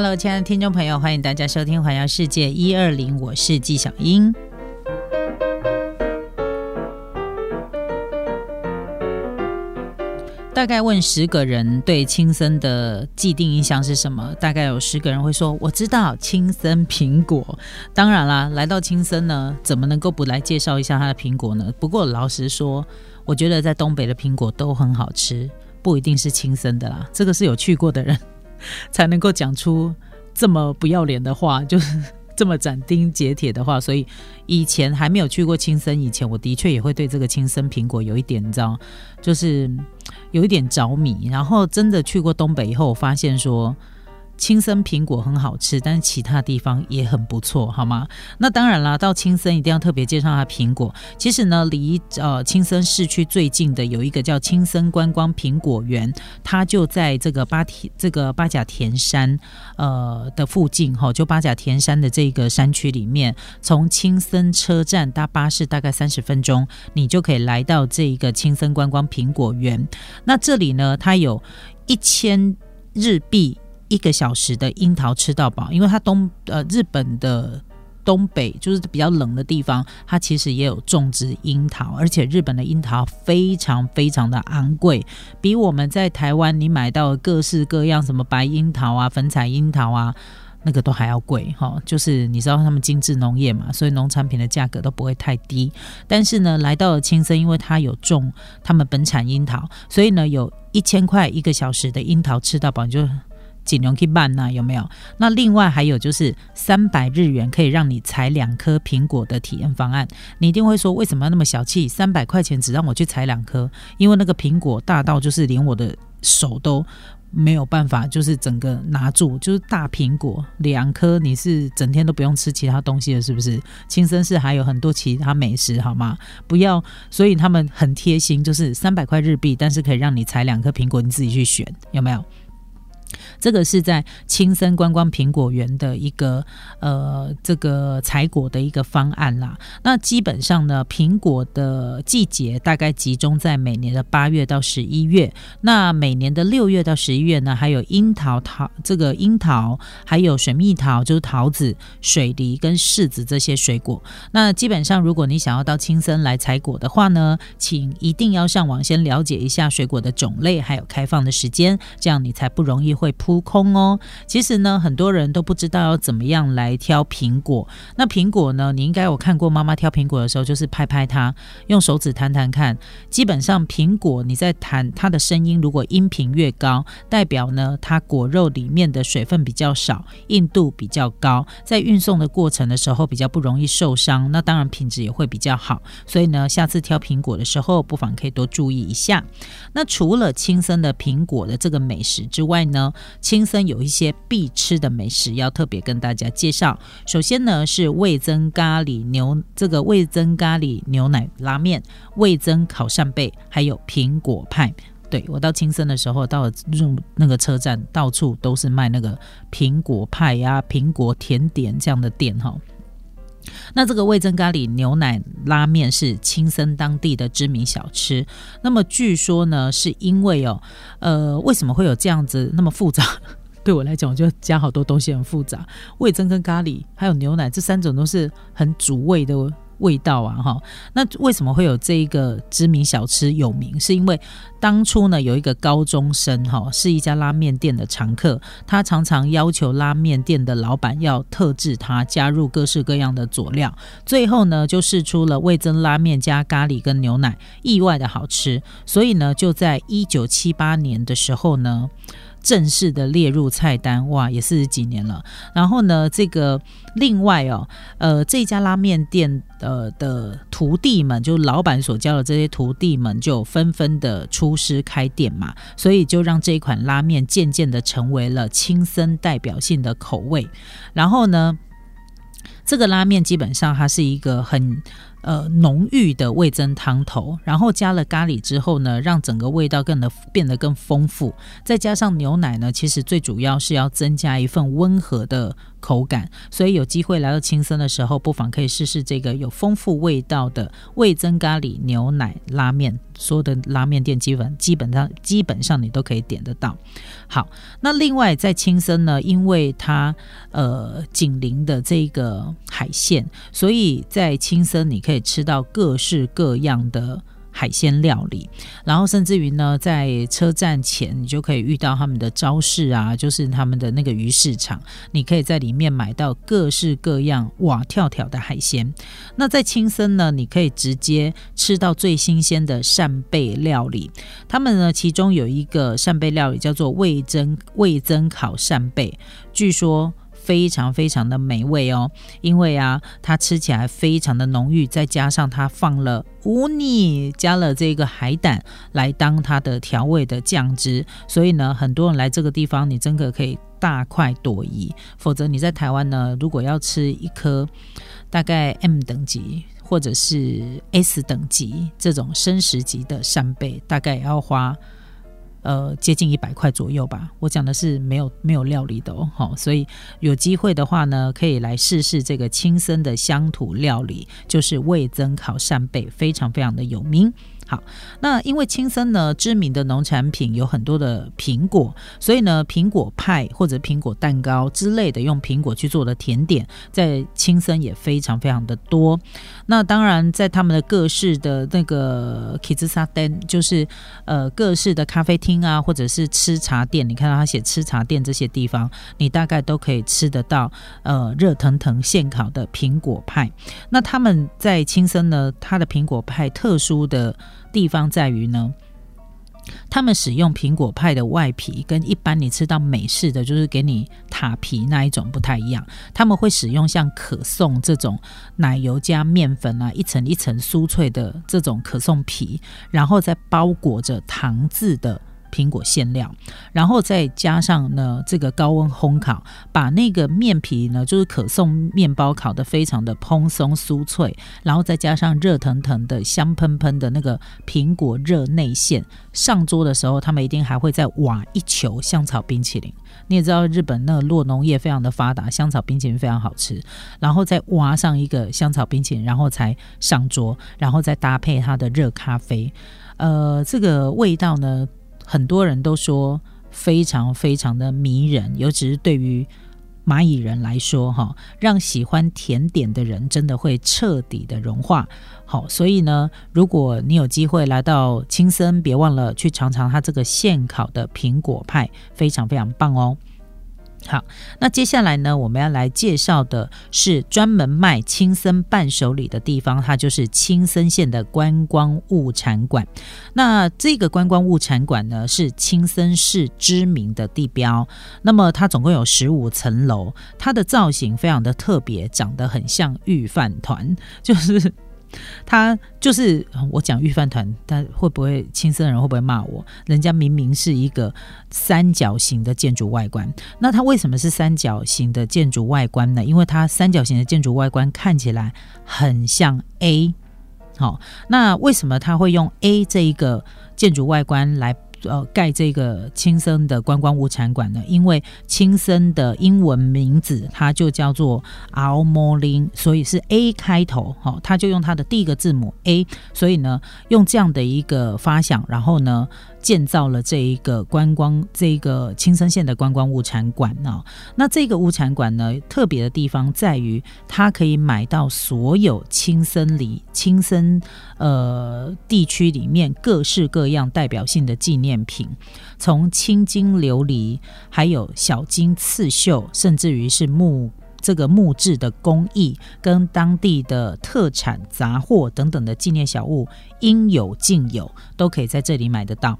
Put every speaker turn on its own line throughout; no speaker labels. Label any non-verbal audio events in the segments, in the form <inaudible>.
Hello，亲爱的听众朋友，欢迎大家收听《环游世界一二零》，我是纪晓英。大概问十个人对青森的既定印象是什么？大概有十个人会说我知道青森苹果。当然啦，来到青森呢，怎么能够不来介绍一下它的苹果呢？不过老实说，我觉得在东北的苹果都很好吃，不一定是青森的啦。这个是有去过的人 <laughs> 才能够讲出这么不要脸的话，就是。这么斩钉截铁的话，所以以前还没有去过青森以前，我的确也会对这个青森苹果有一点，你知道，就是有一点着迷。然后真的去过东北以后，我发现说。青森苹果很好吃，但是其他地方也很不错，好吗？那当然啦，到青森一定要特别介绍它苹果。其实呢，离呃青森市区最近的有一个叫青森观光苹果园，它就在这个八田这个八甲田山呃的附近哈，就八甲田山的这个山区里面，从青森车站搭巴士大概三十分钟，你就可以来到这一个青森观光苹果园。那这里呢，它有一千日币。一个小时的樱桃吃到饱，因为它东呃日本的东北就是比较冷的地方，它其实也有种植樱桃，而且日本的樱桃非常非常的昂贵，比我们在台湾你买到各式各样什么白樱桃啊、粉彩樱桃啊，那个都还要贵哈。就是你知道他们精致农业嘛，所以农产品的价格都不会太低。但是呢，来到了青森，因为它有种他们本产樱桃，所以呢，有一千块一个小时的樱桃吃到饱你就。尽量去办呐，有没有？那另外还有就是三百日元可以让你采两颗苹果的体验方案。你一定会说，为什么要那么小气？三百块钱只让我去采两颗，因为那个苹果大到就是连我的手都没有办法，就是整个拿住，就是大苹果两颗，你是整天都不用吃其他东西了，是不是？青森市还有很多其他美食，好吗？不要，所以他们很贴心，就是三百块日币，但是可以让你采两颗苹果，你自己去选，有没有？这个是在青森观光苹果园的一个呃，这个采果的一个方案啦。那基本上呢，苹果的季节大概集中在每年的八月到十一月。那每年的六月到十一月呢，还有樱桃桃这个樱桃，还有水蜜桃，就是桃子、水梨跟柿子这些水果。那基本上，如果你想要到青森来采果的话呢，请一定要上网先了解一下水果的种类，还有开放的时间，这样你才不容易会。扑空哦，其实呢，很多人都不知道要怎么样来挑苹果。那苹果呢，你应该有看过妈妈挑苹果的时候，就是拍拍它，用手指弹弹看。基本上，苹果你在弹它的声音，如果音频越高，代表呢它果肉里面的水分比较少，硬度比较高，在运送的过程的时候比较不容易受伤。那当然品质也会比较好。所以呢，下次挑苹果的时候，不妨可以多注意一下。那除了青森的苹果的这个美食之外呢？青森有一些必吃的美食要特别跟大家介绍。首先呢是味增咖喱牛，这个味增咖喱牛奶拉面、味增烤扇贝，还有苹果派。对我到青森的时候，到了入那个车站，到处都是卖那个苹果派呀、苹果甜点这样的店哈。那这个味增咖喱牛奶拉面是青森当地的知名小吃。那么据说呢，是因为哦，呃，为什么会有这样子那么复杂？<laughs> 对我来讲，我就加好多东西很复杂。味增跟咖喱还有牛奶这三种都是很主味的。味道啊，哈，那为什么会有这一个知名小吃有名？是因为当初呢，有一个高中生哈，是一家拉面店的常客，他常常要求拉面店的老板要特制他加入各式各样的佐料，最后呢，就试出了味增拉面加咖喱跟牛奶，意外的好吃，所以呢，就在一九七八年的时候呢。正式的列入菜单，哇，也四十几年了。然后呢，这个另外哦，呃，这家拉面店的的徒弟们，就老板所教的这些徒弟们，就纷纷的出师开店嘛，所以就让这一款拉面渐渐的成为了青森代表性的口味。然后呢，这个拉面基本上它是一个很。呃浓郁的味增汤头，然后加了咖喱之后呢，让整个味道更的变得更丰富，再加上牛奶呢，其实最主要是要增加一份温和的。口感，所以有机会来到青森的时候，不妨可以试试这个有丰富味道的味增咖喱牛奶拉面。所有的拉面店基本基本上基本上你都可以点得到。好，那另外在青森呢，因为它呃紧邻的这个海鲜，所以在青森你可以吃到各式各样的。海鲜料理，然后甚至于呢，在车站前你就可以遇到他们的招市啊，就是他们的那个鱼市场，你可以在里面买到各式各样哇跳跳的海鲜。那在青森呢，你可以直接吃到最新鲜的扇贝料理。他们呢，其中有一个扇贝料理叫做味增味增烤扇贝，据说。非常非常的美味哦，因为啊，它吃起来非常的浓郁，再加上它放了乌尼，加了这个海胆来当它的调味的酱汁，所以呢，很多人来这个地方，你真的可以大快朵颐。否则你在台湾呢，如果要吃一颗大概 M 等级或者是 S 等级这种生食级的扇贝，大概要花。呃，接近一百块左右吧。我讲的是没有没有料理的哦，好，所以有机会的话呢，可以来试试这个青森的乡土料理，就是味增烤扇贝，非常非常的有名。好，那因为青森呢知名的农产品有很多的苹果，所以呢苹果派或者苹果蛋糕之类的用苹果去做的甜点，在青森也非常非常的多。那当然，在他们的各式的那个 Kizusa Den，就是呃各式的咖啡厅啊，或者是吃茶店，你看到他写吃茶店这些地方，你大概都可以吃得到呃热腾腾现烤的苹果派。那他们在青森呢，它的苹果派特殊的。地方在于呢，他们使用苹果派的外皮跟一般你吃到美式的就是给你塔皮那一种不太一样，他们会使用像可颂这种奶油加面粉啊，一层一层酥脆的这种可颂皮，然后再包裹着糖渍的。苹果馅料，然后再加上呢这个高温烘烤，把那个面皮呢就是可颂面包烤的非常的蓬松酥脆，然后再加上热腾腾的香喷喷的那个苹果热内馅，上桌的时候他们一定还会再挖一球香草冰淇淋。你也知道日本那个落农业非常的发达，香草冰淇淋非常好吃，然后再挖上一个香草冰淇淋，然后才上桌，然后再搭配它的热咖啡，呃，这个味道呢。很多人都说非常非常的迷人，尤其是对于蚂蚁人来说，哈，让喜欢甜点的人真的会彻底的融化。好，所以呢，如果你有机会来到青森，别忘了去尝尝它这个现烤的苹果派，非常非常棒哦。好，那接下来呢，我们要来介绍的是专门卖青森伴手礼的地方，它就是青森县的观光物产馆。那这个观光物产馆呢，是青森市知名的地标。那么它总共有十五层楼，它的造型非常的特别，长得很像御饭团，<laughs> 就是。他就是我讲预饭团，他会不会青森人会不会骂我？人家明明是一个三角形的建筑外观，那它为什么是三角形的建筑外观呢？因为它三角形的建筑外观看起来很像 A。好，那为什么他会用 A 这一个建筑外观来？呃，盖这个青森的观光物产馆呢，因为青森的英文名字它就叫做 Almolin，所以是 A 开头，哈，他就用它的第一个字母 A，所以呢，用这样的一个发响，然后呢。建造了这一个观光，这个青森县的观光物产馆呢。那这个物产馆呢，特别的地方在于，它可以买到所有青森里、青森呃地区里面各式各样代表性的纪念品，从青金琉璃，还有小金刺绣，甚至于是木。这个木质的工艺跟当地的特产杂货等等的纪念小物应有尽有，都可以在这里买得到。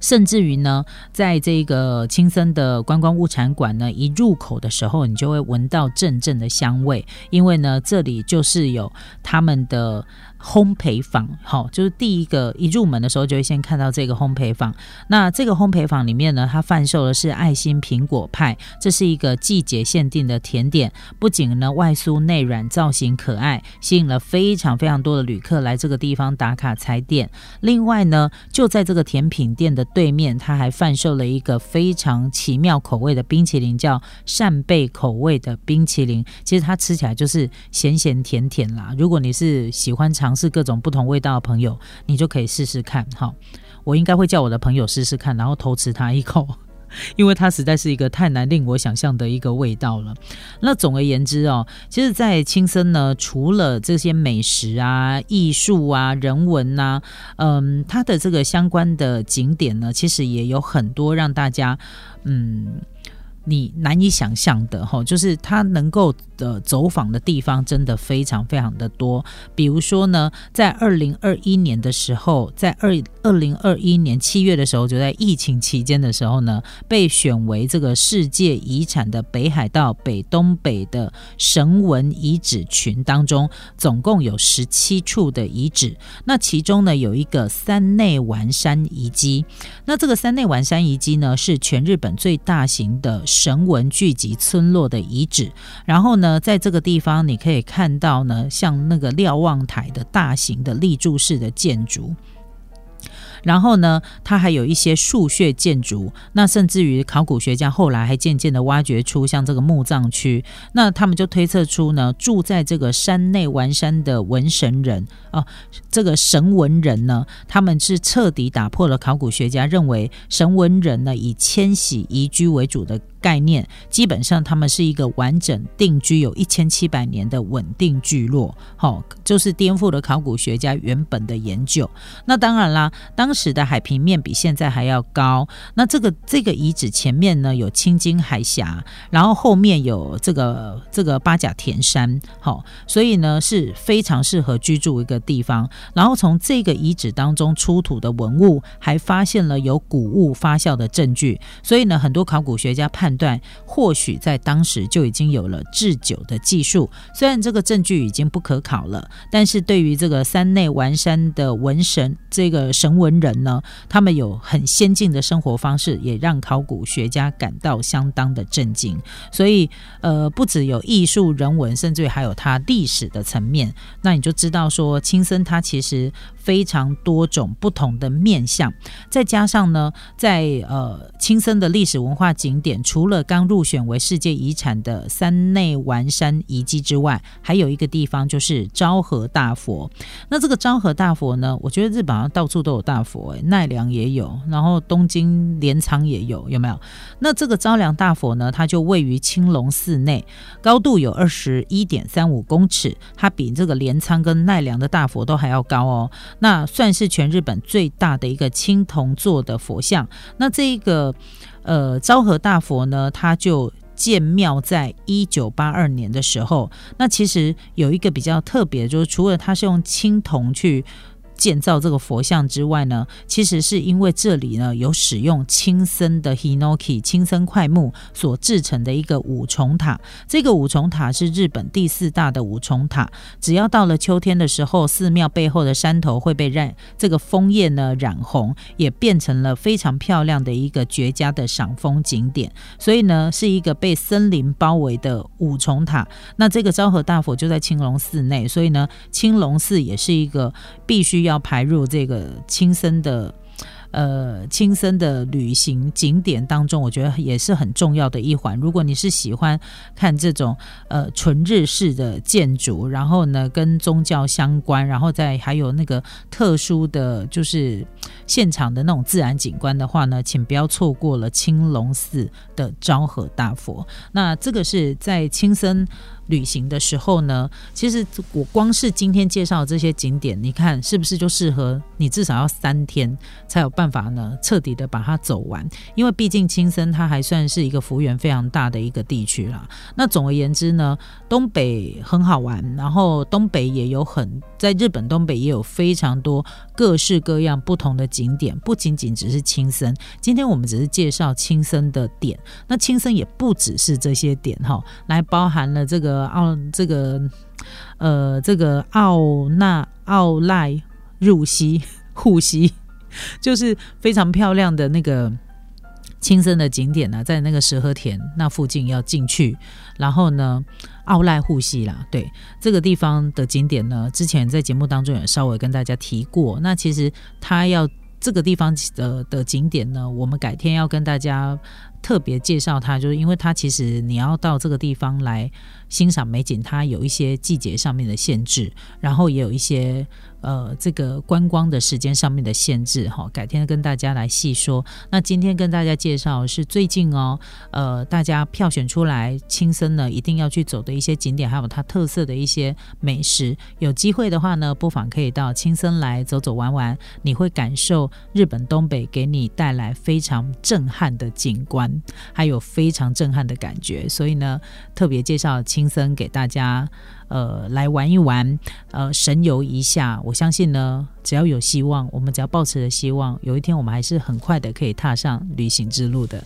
甚至于呢，在这个青森的观光物产馆呢，一入口的时候，你就会闻到阵阵的香味，因为呢，这里就是有他们的。烘焙坊，好，就是第一个一入门的时候就会先看到这个烘焙坊。那这个烘焙坊里面呢，它贩售的是爱心苹果派，这是一个季节限定的甜点。不仅呢外酥内软，造型可爱，吸引了非常非常多的旅客来这个地方打卡踩点。另外呢，就在这个甜品店的对面，它还贩售了一个非常奇妙口味的冰淇淋，叫扇贝口味的冰淇淋。其实它吃起来就是咸咸甜甜啦。如果你是喜欢尝，尝试各种不同味道的朋友，你就可以试试看。好，我应该会叫我的朋友试试看，然后偷吃它一口，<laughs> 因为它实在是一个太难令我想象的一个味道了。那总而言之哦，其实，在青森呢，除了这些美食啊、艺术啊、人文呐，嗯，它的这个相关的景点呢，其实也有很多让大家嗯。你难以想象的哈，就是它能够的走访的地方真的非常非常的多。比如说呢，在二零二一年的时候，在二二零二一年七月的时候，就在疫情期间的时候呢，被选为这个世界遗产的北海道北东北的神文遗址群当中，总共有十七处的遗址。那其中呢，有一个三内丸山遗迹。那这个三内丸山遗迹呢，是全日本最大型的。神文聚集村落的遗址，然后呢，在这个地方你可以看到呢，像那个瞭望台的大型的立柱式的建筑。然后呢，它还有一些树穴建筑，那甚至于考古学家后来还渐渐的挖掘出像这个墓葬区，那他们就推测出呢，住在这个山内完山的文神人啊，这个神文人呢，他们是彻底打破了考古学家认为神文人呢以迁徙移居为主的。概念基本上，他们是一个完整定居有一千七百年的稳定聚落，好，就是颠覆了考古学家原本的研究。那当然啦，当时的海平面比现在还要高。那这个这个遗址前面呢有青金海峡，然后后面有这个这个八甲田山，好，所以呢是非常适合居住一个地方。然后从这个遗址当中出土的文物，还发现了有谷物发酵的证据，所以呢很多考古学家判。断或许在当时就已经有了制酒的技术，虽然这个证据已经不可考了，但是对于这个山内完山的文神这个神文人呢，他们有很先进的生活方式，也让考古学家感到相当的震惊。所以，呃，不只有艺术人文，甚至还有它历史的层面，那你就知道说，青森它其实。非常多种不同的面相，再加上呢，在呃青森的历史文化景点，除除了刚入选为世界遗产的三内丸山遗迹之外，还有一个地方就是昭和大佛。那这个昭和大佛呢，我觉得日本上到处都有大佛，哎，奈良也有，然后东京镰仓也有，有没有？那这个昭良大佛呢，它就位于青龙寺内，高度有二十一点三五公尺，它比这个镰仓跟奈良的大佛都还要高哦。那算是全日本最大的一个青铜做的佛像。那这一个呃昭和大佛呢，它就建庙在一九八二年的时候。那其实有一个比较特别，就是除了它是用青铜去。建造这个佛像之外呢，其实是因为这里呢有使用青森的 Hinoki 青森块木所制成的一个五重塔。这个五重塔是日本第四大的五重塔。只要到了秋天的时候，寺庙背后的山头会被染这个枫叶呢染红，也变成了非常漂亮的一个绝佳的赏枫景点。所以呢，是一个被森林包围的五重塔。那这个昭和大佛就在青龙寺内，所以呢，青龙寺也是一个必须要。要排入这个轻生的。呃，青森的旅行景点当中，我觉得也是很重要的一环。如果你是喜欢看这种呃纯日式的建筑，然后呢跟宗教相关，然后再还有那个特殊的就是现场的那种自然景观的话呢，请不要错过了青龙寺的昭和大佛。那这个是在青森旅行的时候呢，其实我光是今天介绍这些景点，你看是不是就适合你？至少要三天才有办办法呢，彻底的把它走完。因为毕竟青森它还算是一个幅员非常大的一个地区啦。那总而言之呢，东北很好玩，然后东北也有很在日本东北也有非常多各式各样不同的景点，不仅仅只是青森。今天我们只是介绍青森的点，那青森也不只是这些点哈，来包含了这个奥这个呃这个奥纳奥赖入西。护溪就是非常漂亮的那个青森的景点呢，在那个石河田那附近要进去，然后呢，奥赖护溪啦，对这个地方的景点呢，之前在节目当中也稍微跟大家提过。那其实它要这个地方的的景点呢，我们改天要跟大家特别介绍它，就是因为它其实你要到这个地方来欣赏美景，它有一些季节上面的限制，然后也有一些。呃，这个观光的时间上面的限制哈，改天跟大家来细说。那今天跟大家介绍是最近哦，呃，大家票选出来青森呢一定要去走的一些景点，还有它特色的一些美食。有机会的话呢，不妨可以到青森来走走玩玩，你会感受日本东北给你带来非常震撼的景观，还有非常震撼的感觉。所以呢，特别介绍青森给大家。呃，来玩一玩，呃，神游一下。我相信呢，只要有希望，我们只要抱持着希望，有一天我们还是很快的可以踏上旅行之路的。